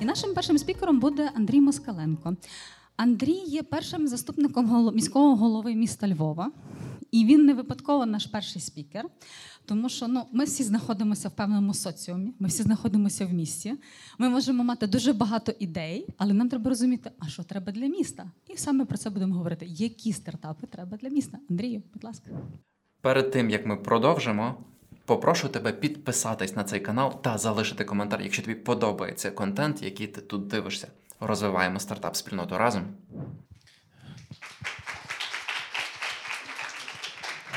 І нашим першим спікером буде Андрій Москаленко. Андрій є першим заступником міського голови міста Львова, і він не випадково наш перший спікер, тому що ну, ми всі знаходимося в певному соціумі, ми всі знаходимося в місті. Ми можемо мати дуже багато ідей, але нам треба розуміти, а що треба для міста. І саме про це будемо говорити. Які стартапи треба для міста? Андрію, будь ласка. Перед тим як ми продовжимо, попрошу тебе підписатись на цей канал та залишити коментар, якщо тобі подобається контент, який ти тут дивишся. Розвиваємо стартап спільноту разом.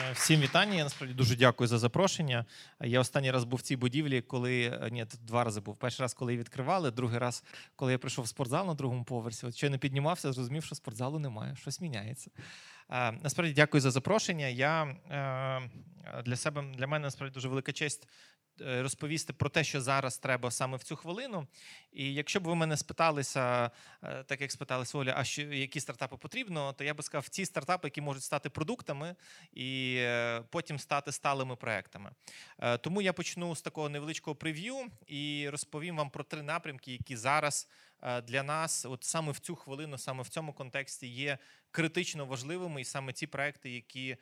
Е, Всім вітання. Я насправді дуже дякую за запрошення. Я останній раз був в цій будівлі, коли е, ні, тут два рази був. Перший раз, коли її відкривали, другий раз, коли я прийшов в спортзал на другому поверсі. От щойно піднімався, зрозумів, що спортзалу немає, щось міняється. Насправді дякую за запрошення. Я е, для себе для мене насправді дуже велика честь. е, Розповісти про те, що зараз треба саме в цю хвилину. І якщо б ви мене спиталися, е, так як спиталися Оля, а що які стартапи потрібно, то я би сказав, ці стартапи, які можуть стати продуктами і потім стати сталими проектами. Тому я почну з такого невеличкого прев'ю і розповім вам про три напрямки, які зараз для нас, от саме в цю хвилину, саме в цьому контексті, є критично важливими, і саме ті проекти, які е,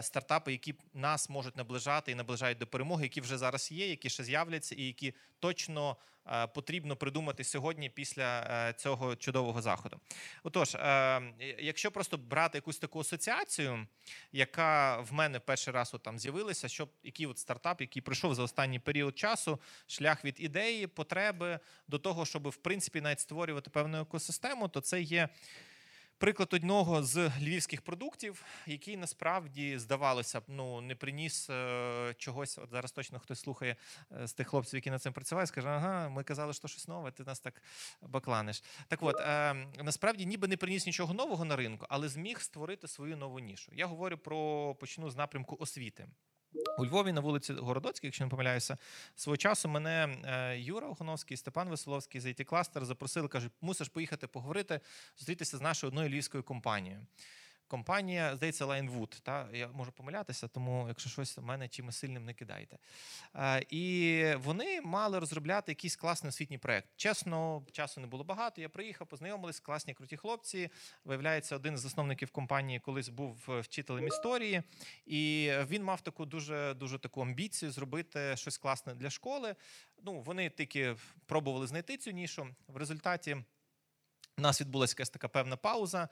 стартапи, які нас можуть наближати і наближають до перемоги, які вже зараз є, які ще з'являться, і які точно е, потрібно придумати сьогодні після е, цього чудового заходу. Отож, е, якщо просто брати якусь таку асоціацію, яка в мене перший раз от там з'явилася, що який от стартап, який пройшов за останній період часу, шлях від ідеї, потреби до того, щоб в принципі навіть створювати певну екосистему, то це є. Приклад одного з львівських продуктів, який насправді здавалося б, ну не приніс е, чогось. От зараз точно хтось слухає е, з тих хлопців, які над цим працювали, скаже, ага, ми казали, що щось нове, ти нас так бакланиш. Так от е, насправді ніби не приніс нічого нового на ринку, але зміг створити свою нову нішу. Я говорю про почну з напрямку освіти. У Львові на вулиці Городоцькій, якщо не помиляюся, свого часу мене е, Юра Охоновський, Степан Веселовський з it кластер запросили, кажуть, мусиш поїхати поговорити, зустрітися з нашою одною львівською компанією. Компанія, здається, Linewood, Та? Я можу помилятися, тому якщо щось у мене чимось сильним не кидайте. Е, і вони мали розробляти якийсь класний освітній проєкт. Чесно, часу не було багато. Я приїхав, познайомились, класні круті хлопці. Виявляється, один з засновників компанії колись був вчителем історії, і він мав таку дуже дуже таку амбіцію зробити щось класне для школи. Ну, вони тільки пробували знайти цю нішу. В результаті. У нас відбулася якась така певна пауза,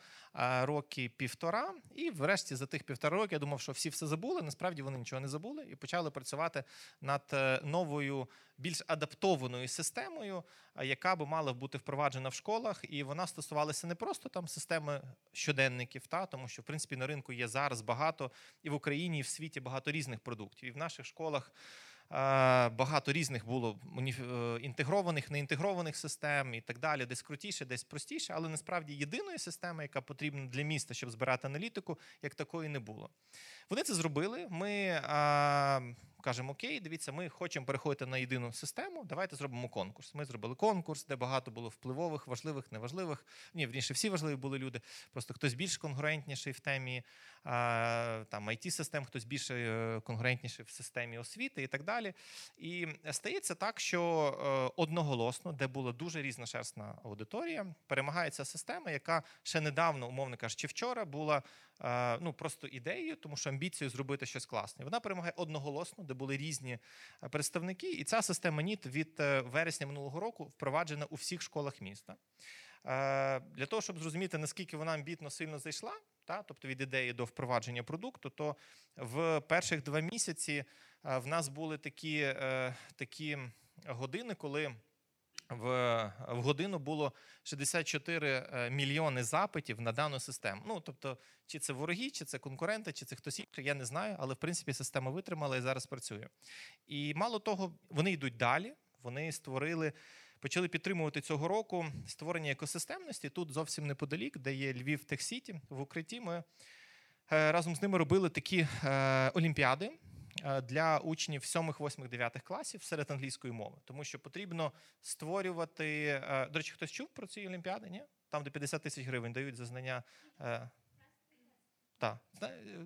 роки півтора, і врешті за тих півтора роки я думав, що всі все забули. Насправді вони нічого не забули і почали працювати над е, новою, більш адаптованою системою, яка би мала бути впроваджена в школах. І вона стосувалася не просто там системи щоденників, та тому що в принципі на ринку є зараз багато і в Україні, і в світі багато різних продуктів. І в наших школах. Багато різних було е, інтегрованих, неінтегрованих систем і так далі, десь крутіше, десь простіше, але насправді єдиної системи, яка потрібна для міста, щоб збирати аналітику, як такої не було. Вони це зробили. Ми а, кажемо: Окей, дивіться, ми хочемо переходити на єдину систему. Давайте зробимо конкурс. Ми зробили конкурс, де багато було впливових, важливих, неважливих. Ні, вірніше, всі важливі були люди. Просто хтось більш конкурентніший в темі там it систем хтось більш е, конкурентніший в системі освіти і так далі. І стається так, що е, одноголосно, де була дуже різношерстна аудиторія, перемагає ця система, яка ще недавно, умовно кажучи, вчора була ну просто ідеєю, тому що амбіцією зробити щось класне. Вона перемагає одноголосно, де були різні представники, і ця система НІТ від е, вересня минулого року впроваджена у всіх школах міста. Для того, щоб зрозуміти, наскільки вона амбітно сильно зайшла, та, тобто від ідеї до впровадження продукту, то в перших два місяці в нас були такі, е, такі години, коли. В в годину було 64 е, мільйони запитів на дану систему. Ну тобто, чи це вороги, чи це конкуренти, чи це хтось інший, я не знаю, але в принципі система витримала і зараз працює. І мало того, вони йдуть далі. Вони створили, почали підтримувати цього року створення екосистемності. Тут зовсім неподалік, де є Львів Техсіті в укритті. Ми е, разом з ними робили такі е, олімпіади. Е, для учнів 7, 8, 9 класів серед англійської мови, тому що потрібно створювати. Е, до речі, хтось чув про ці олімпіади? Ні? Там, де 50 тисяч гривень дають за знання. Та.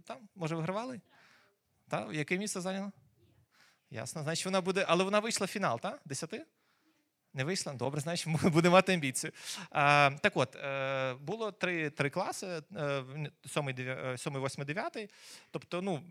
там, може, вигравали? Та? яке місце зайняло? Ясно. Значить, вона буде, але вона вийшла в фінал, так? Десяти? Не вийшла? Добре, значить, будемо мати амбіцію. А, так от, е, було три три класи: е, сьомий, дев'я- е, сьомий, восьмий, дев'ятий. Тобто, ну,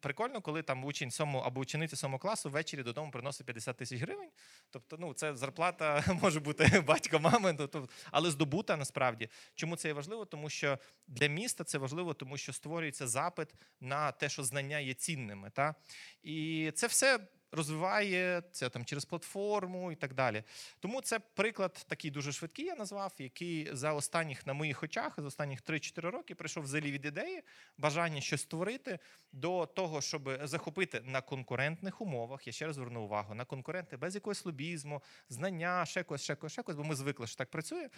прикольно, коли там учень сьомого або учениця сьомого класу ввечері додому приносить 50 тисяч гривень. Тобто, ну, це зарплата може бути батька, мами, тобто, але здобута насправді. Чому це є важливо? Тому що для міста це важливо, тому що створюється запит на те, що знання є цінними. Та? І це все розвиває це там через платформу і так далі. Тому це приклад такий дуже швидкий, я назвав, який за останніх на моїх очах, за останніх 3-4 роки прийшов взагалі від ідеї, бажання щось створити до того, щоб захопити на конкурентних умовах. Я ще раз зверну увагу на конкуренти без якогось лобізму, знання, ще когось, ще когось, ще когось, бо ми звикли, що так працює.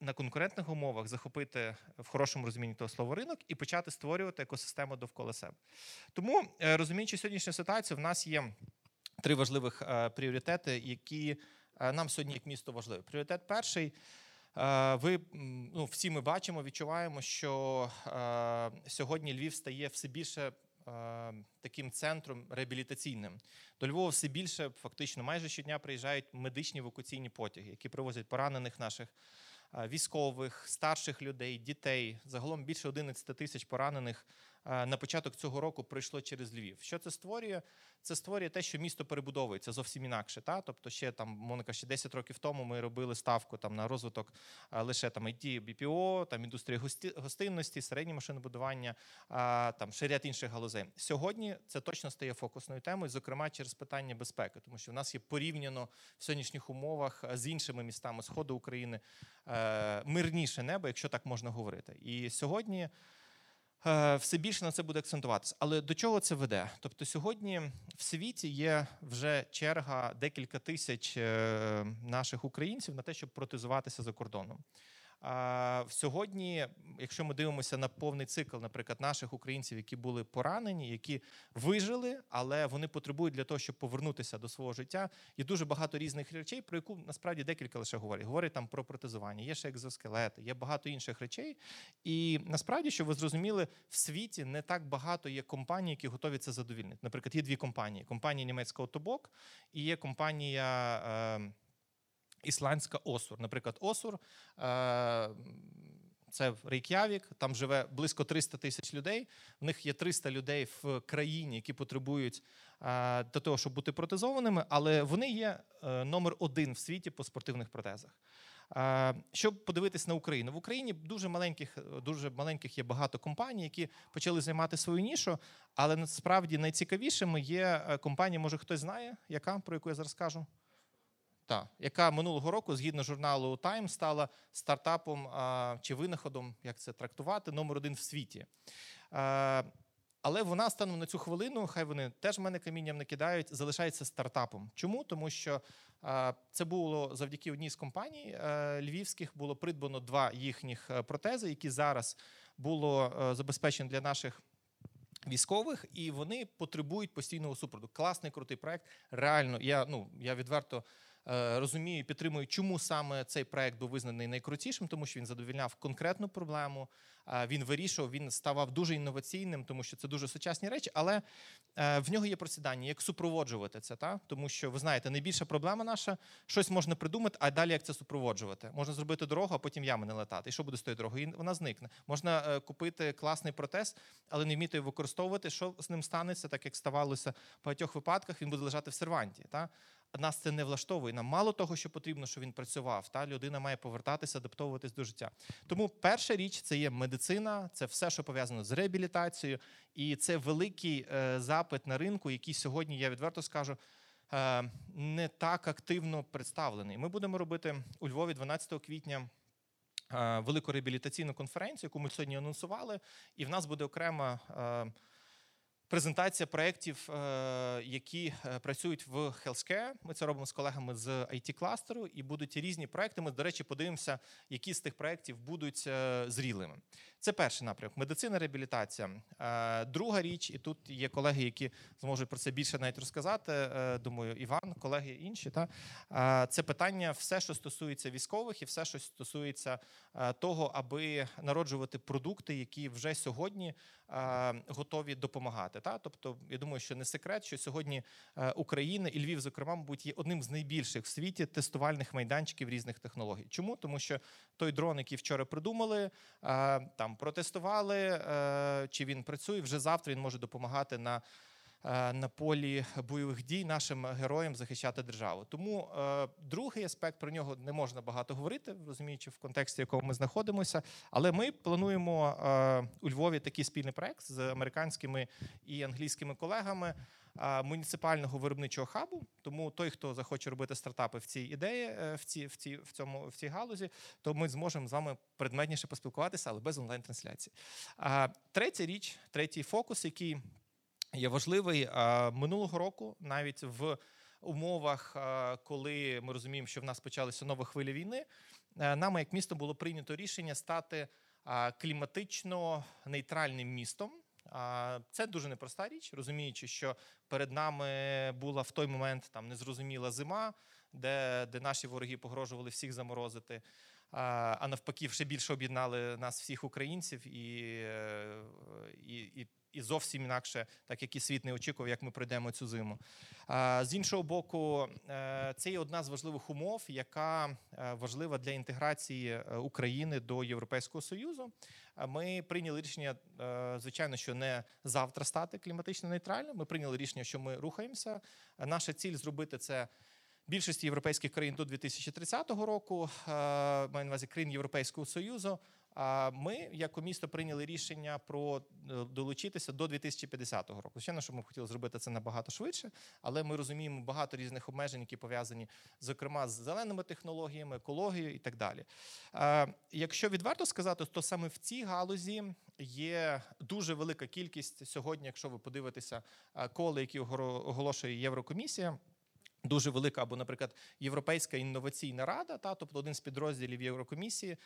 На конкурентних умовах захопити в хорошому розумінні того слова ринок і почати створювати екосистему довкола себе. Тому, е, розуміючи сьогоднішню ситуацію, в нас є три важливих е, пріоритети, які е, нам сьогодні як місто важливі. Пріоритет перший. Ви ну, всі ми бачимо, відчуваємо, що сьогодні Львів стає все більше таким центром реабілітаційним. До Львова все більше, фактично, майже щодня приїжджають медичні евакуаційні потяги, які привозять поранених наших військових, старших людей, дітей. Загалом більше 11 тисяч поранених е, на початок цього року пройшло через Львів. Що це створює? Це створює те, що місто перебудовується зовсім інакше. Та? Тобто, ще там, Моника, ще 10 років тому ми робили ставку там на розвиток лише там IT, BPO, там індустрія гості- гостинності, середнє машинобудування, там ще ряд інших галузей. Сьогодні це точно стає фокусною темою, зокрема через питання безпеки, тому що в нас є порівняно в сьогоднішніх умовах з іншими містами Сходу України е, мирніше небо, якщо так можна говорити. І сьогодні. Е, Все більше на це буде акцентуватися. Але до чого це веде? Тобто сьогодні в світі є вже черга декілька тисяч е, наших українців на те, щоб протезуватися за кордоном. А, Сьогодні, якщо ми дивимося на повний цикл, наприклад, наших українців, які були поранені, які вижили, але вони потребують для того, щоб повернутися до свого життя, є дуже багато різних речей, про яку насправді декілька лише говорять. Говорять там про протезування, є ще екзоскелети, є багато інших речей. І насправді, щоб ви зрозуміли, в світі не так багато є компаній, які готові це задовільнити. Наприклад, є дві компанії: компанія німецького Тобок і є компанія. Е, Ісландська Осур. Наприклад, Осур е, це Рейк'явік, там живе близько 300 тисяч людей. В них є 300 людей в країні, які потребують е, до того, щоб бути протезованими, але вони є е, номер один в світі по спортивних протезах. Е, Щоб подивитись на Україну, в Україні дуже маленьких, дуже маленьких є багато компаній, які почали займати свою нішу, але насправді найцікавішими є компанія, може хтось знає, яка про яку я зараз кажу? Так, яка минулого року, згідно журналу Time, стала стартапом а, чи винаходом, як це трактувати, номер один в світі. А, але вона станом на цю хвилину, хай вони теж мене камінням не кидають, залишається стартапом. Чому? Тому що а, це було завдяки одній з компаній а, львівських було придбано два їхніх е, протези, які зараз було е, забезпечені для наших. Військових і вони потребують постійного супроводу. Класний крутий проект. Реально, я ну я відверто е, розумію і підтримую, чому саме цей проект був визнаний найкрутішим, тому що він задовільняв конкретну проблему. е, він вирішував, він ставав дуже інноваційним, тому що це дуже сучасні речі. Але е, в нього є просідання, як супроводжувати це. Та? Тому що ви знаєте, найбільша проблема наша щось можна придумати, а далі як це супроводжувати. Можна зробити дорогу, а потім ями не летати. І що буде з тою дорогою? Вона зникне. Можна е, купити класний протез, але не вміти використовувати. Що з ним станеться, так як ставалося в багатьох випадках, він буде лежати в серванті. Та? Нас це не влаштовує. Нам мало того, що потрібно, щоб він працював. Та людина має повертатися, адаптовуватись до життя. Тому перша річ це є медицина, це все, що пов'язано з реабілітацією, і це великий е, запит на ринку, який сьогодні, я відверто скажу, е, не так активно представлений. Ми будемо робити у Львові 12 квітня. е, Велику реабілітаційну конференцію, яку ми сьогодні анонсували, і в нас буде окрема презентація проєктів, е, які е, працюють в Healthcare. Ми це робимо з колегами з it кластеру і будуть різні проекти. Ми, до речі, подивимося, які з тих проєктів будуть е, зрілими. Це перший напрямок медицина, реабілітація. Е, Друга річ, і тут є колеги, які зможуть про це більше навіть розказати. е, Думаю, Іван, колеги інші. Та Е, це питання, все, що стосується військових, і все, що стосується того, аби народжувати продукти, які вже сьогодні готові допомагати. Та тобто, я думаю, що не секрет, що сьогодні Україна і Львів, зокрема, мабуть, є одним з найбільших в світі тестувальних майданчиків різних технологій. Чому? Тому що той дрон, який вчора придумали, е, протестували, е, чи він працює, вже завтра він може допомагати на. е, На полі бойових дій нашим героям захищати державу. Тому е, другий аспект про нього не можна багато говорити, розуміючи в контексті, в якому ми знаходимося. Але ми плануємо у Львові такий спільний проект з американськими і англійськими колегами муніципального виробничого хабу. Тому той, хто захоче робити стартапи в цій ідеї, е, в цій, в цій, в цьому в цій галузі, то ми зможемо з вами предметніше поспілкуватися, але без онлайн-трансляції. Третя річ, третій фокус, який є важливий минулого року, навіть в умовах, коли ми розуміємо, що в нас почалася нова хвиля війни, е, нами як місто було прийнято рішення стати кліматично нейтральним містом. Це дуже непроста річ, розуміючи, що перед нами була в той момент там незрозуміла зима, де, де наші вороги погрожували всіх заморозити. А а навпаки, ще більше об'єднали нас всіх українців і, е, і, і, і зовсім інакше, так як і світ не очікував, як ми пройдемо цю зиму. З іншого боку, е, це є одна з важливих умов, яка е, важлива для інтеграції е, України до Європейського Союзу. Ми прийняли рішення, звичайно, що не завтра стати кліматично нейтральним. Ми прийняли рішення, що ми рухаємося. Наша ціль зробити це більшості європейських країн до 2030 року, маю на увазі країн Європейського Союзу. Ми, як місто, прийняли рішення про е, долучитися до 2050 року. Звичайно, що ми б хотіли зробити це набагато швидше, але ми розуміємо багато різних обмежень, які пов'язані, зокрема, з зеленими технологіями, екологією і так далі. Е, Якщо відверто сказати, то саме в цій галузі є дуже велика кількість сьогодні, якщо ви подивитеся е, коли, які оголошує Єврокомісія. Дуже велика, або, наприклад, Європейська інноваційна рада, та тобто один з підрозділів Єврокомісії,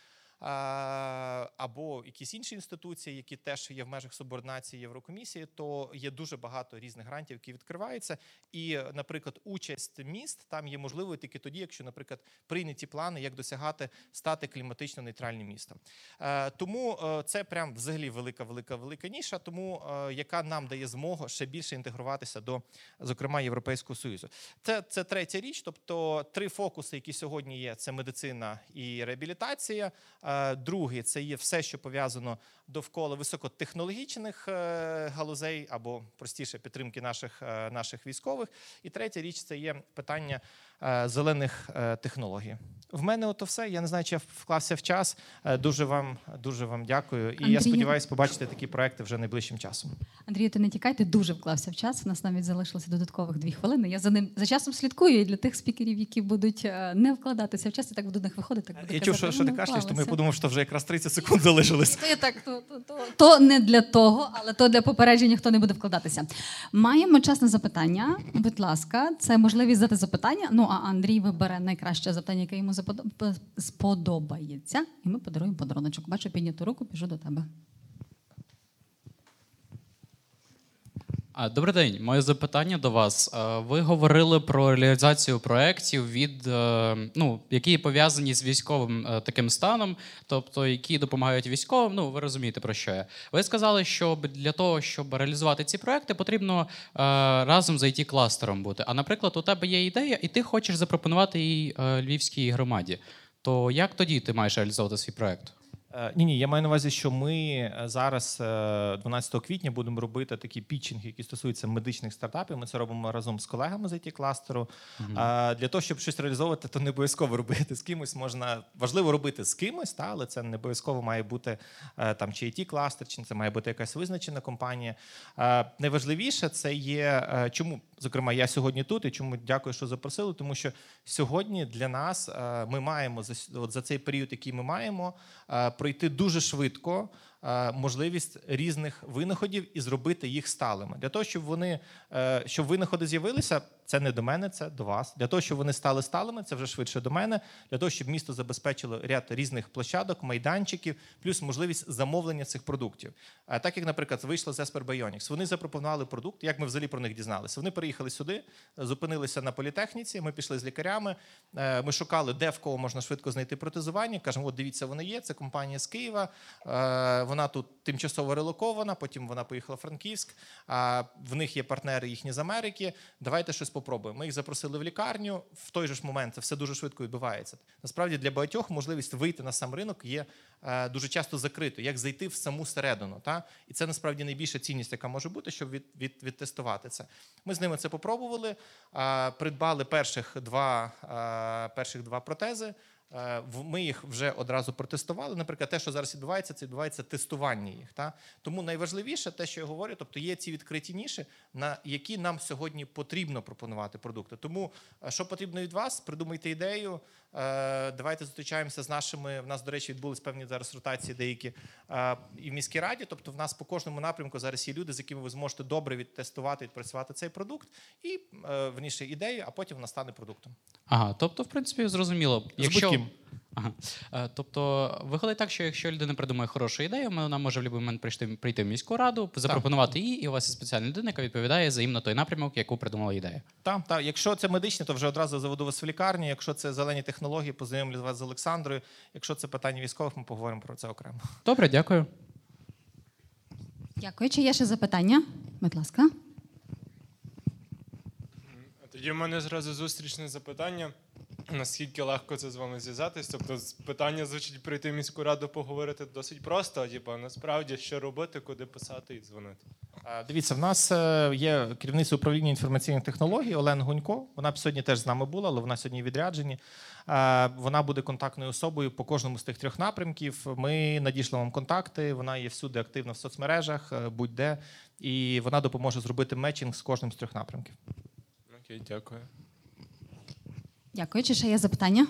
або якісь інші інституції, які теж є в межах субординації Єврокомісії, то є дуже багато різних грантів, які відкриваються. І, наприклад, участь міст там є можливою тільки тоді, якщо, наприклад, прийняті плани, як досягати стати кліматично нейтральним містом. Е, Тому е, це прям взагалі велика, велика, велика ніша, тому е, яка нам дає змогу ще більше інтегруватися до, зокрема, Європейського союзу. Це, це третя річ. Тобто три фокуси, які сьогодні є: це медицина і реабілітація. Е, Другий це є все, що пов'язано довкола високотехнологічних е, галузей або простіше підтримки наших, е, наших військових. І третя річ це є питання зелених е, технологій. В мене ото все. Я не знаю, чи я вклався в час. Е, Дуже вам, дуже вам дякую. І я сподіваюся побачити такі проекти вже найближчим часом. Андрію, ти не тікай, ти дуже вклався в час. У нас навіть залишилося додаткових дві хвилини. Я за ним за часом слідкую і для тих спікерів, які будуть е, не вкладатися в час, і так буду них виходити. Так буду Я чув, що, що ти «Ну, кашляєш, тому я подумав, що вже якраз 30 секунд залишилось. То, так, то, то, то, то не для того, але то для попередження, хто не буде вкладатися. Маємо час на запитання. Будь ласка, це можливість задати запитання. Ну а Андрій вибере найкраще завдання, яке йому сподобається, і ми подаруємо подаруночок. Бачу підняту руку, біжу до тебе. Добрий день. Моє запитання до вас. Ви говорили про реалізацію проєктів, від, е, ну, які пов'язані з військовим е, таким станом, тобто які допомагають військовим. Ну, ви розумієте, про що я. Ви сказали, що для того, щоб реалізувати ці проекти, потрібно е, разом з it кластером бути. А наприклад, у тебе є ідея, і ти хочеш запропонувати її львівській громаді. То як тоді ти маєш реалізовувати свій проект? Е, Ні, ні, я маю на увазі, що ми е, зараз, е, 12 квітня, будемо робити такі пітчинги, які стосуються медичних стартапів. Ми це робимо разом з колегами з it кластеру. А Для того, щоб щось реалізовувати, то не обов'язково робити з кимось. Можна важливо робити з кимось, та, але це не обов'язково має бути е, там чи it кластер, чи це має бути якась визначена компанія. Е, Найважливіше це є е, чому, зокрема, я сьогодні тут і чому дякую, що запросили, тому що сьогодні для нас е, ми маємо за, за цей період, який ми маємо, е, пройти дуже швидко можливість різних винаходів і зробити їх сталими. Для того, щоб вони е, щоб винаходи з'явилися, це не до мене, це до вас. Для того, щоб вони стали сталими, це вже швидше до мене. Для того, щоб місто забезпечило ряд різних площадок, майданчиків, плюс можливість замовлення цих продуктів. А так як, наприклад, вийшло з Esper Bionics, вони запропонували продукт. Як ми взагалі про них дізналися? Вони приїхали сюди, зупинилися на політехніці. Ми пішли з лікарями. е, Ми шукали, де в кого можна швидко знайти протезування. Кажемо, от дивіться, вони є. Це компанія з Києва. Вона тут тимчасово релокована. Потім вона поїхала в Франківськ. А в них є партнери їхні з Америки. Давайте щось попробуємо. Ми їх запросили в лікарню. В той же ж момент це все дуже швидко відбувається. Насправді для багатьох можливість вийти на сам ринок є е, дуже часто закритою, як зайти в саму середину. Та? І це насправді найбільша цінність, яка може бути, щоб від, від, відтестувати це. Ми з ними це попробували, придбали перших два, е, перших два протези. Е, Ми їх вже одразу протестували. Наприклад, те, що зараз відбувається, це відбувається тестування їх. Та? Тому найважливіше те, що я говорю, тобто є ці відкриті ніші, на які нам сьогодні потрібно пропонувати продукти. Тому е, що потрібно від вас, придумайте ідею. Е, Давайте зустрічаємося з нашими. В нас, до речі, відбулись певні зараз ротації деякі е, і в міській раді. Тобто, в нас по кожному напрямку зараз є люди, з якими ви зможете добре відтестувати, відпрацювати цей продукт, і е, верніше ідею, а потім вона стане продуктом. Ага, тобто, в принципі, зрозуміло. Якщо... будь-ким. Ага. Е, Тобто, виходить так, що якщо людина придумає хорошу ідею, вона може в будь-який момент прийти, прийти в міську раду, запропонувати її, і у вас є спеціальна людина, яка відповідає за іменно той напрямок, яку придумала ідея. Так, так. Якщо це медичне, то вже одразу заведу вас в лікарню. Якщо це зелені технології, познайомлю вас з Олександрою. Якщо це питання військових, ми поговоримо про це окремо. Добре, дякую. Дякую. Чи є ще запитання? Будь ласка. Тоді в мене зразу зустрічне запитання. Наскільки легко це з вами зв'язатись? Тобто питання звучить прийти в міську раду поговорити досить просто, а типу, насправді що робити, куди писати і дзвонити. Дивіться, в нас е, є керівниця управління інформаційних технологій Олена Гунько. Вона б сьогодні теж з нами була, але вона сьогодні в відрядженні. Е, Вона буде контактною особою по кожному з тих трьох напрямків. Ми надійшли вам контакти. Вона є всюди активна в соцмережах, е, будь-де, і вона допоможе зробити мечінг з кожним з трьох напрямків. Окей, дякую. Дякую. Чи ще є запитання?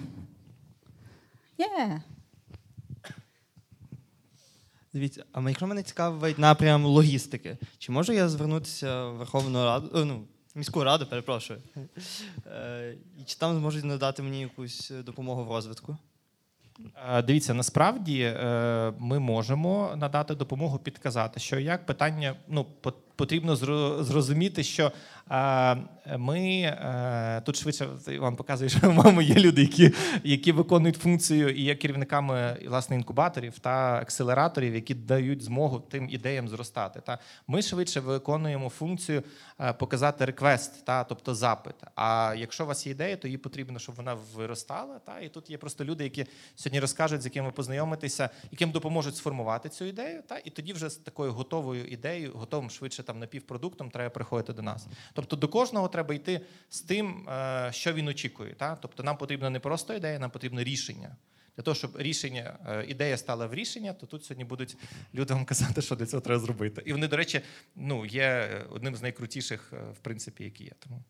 Є. Дивіться, а якщо мене цікавить напрям логістики, чи можу я звернутися в Верховну Раду, е, ну, міську раду, перепрошую. Е, І чи там зможуть надати мені якусь допомогу в розвитку? Е, Дивіться, насправді е, ми можемо надати допомогу, підказати, що як питання ну потрібно зро- зрозуміти, що ми е, тут швидше вам показує, що мама є люди, які, які виконують функцію і є керівниками власне інкубаторів та акселераторів, які дають змогу тим ідеям зростати. Та ми швидше виконуємо функцію е, показати реквест, та тобто запит. А якщо у вас є ідея, то їй потрібно, щоб вона виростала. Та і тут є просто люди, які сьогодні розкажуть, з якими ви познайомитеся, яким допоможуть сформувати цю ідею. Та і тоді вже з такою готовою ідеєю, готовим швидше там напівпродуктом, треба приходити до нас. Тобто до кожного треба йти з тим, е, що він очікує. Та? Тобто нам потрібна не просто ідея, нам потрібно рішення. Для того, щоб рішення, е, ідея стала в рішення, то тут сьогодні будуть люди вам казати, що для цього треба зробити. І вони, до речі, ну, є одним з найкрутіших, е, в принципі, які є. Тому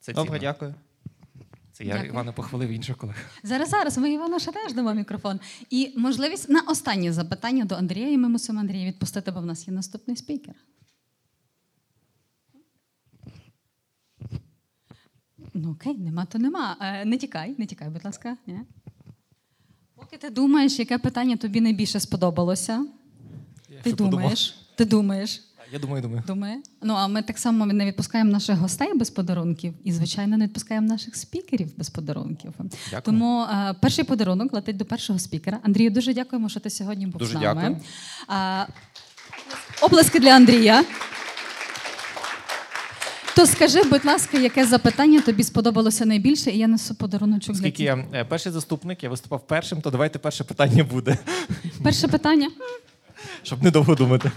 це Добре, цінно. дякую. Це я Дякую. Івана похвалив інших колег. Зараз, зараз, ми Івана ще теж дамо мікрофон. І можливість на останнє запитання до Андрія, і ми мусимо Андрія відпустити, бо в нас є наступний спікер. Ну окей, нема, то нема. Е, не тікай, не тікай, будь ласка. Ні? Поки ти думаєш, яке питання тобі найбільше сподобалося, ти ще подумав. думаєш, ти думаєш. Я думаю, думаю. Думає. Ну а ми так само не відпускаємо наших гостей без подарунків, і звичайно не відпускаємо наших спікерів без подарунків. Дякую. Тому е, перший подарунок летить до першого спікера. Андрію, дуже дякуємо, що ти сьогодні був Дуже з нами. дякую. А, оплески для Андрія. То скажи, будь ласка, яке запитання тобі сподобалося найбільше, і я несу подаруночок для Оскільки я е, перший заступник, я виступав першим, то давайте перше питання буде, Перше питання. щоб недовго думати.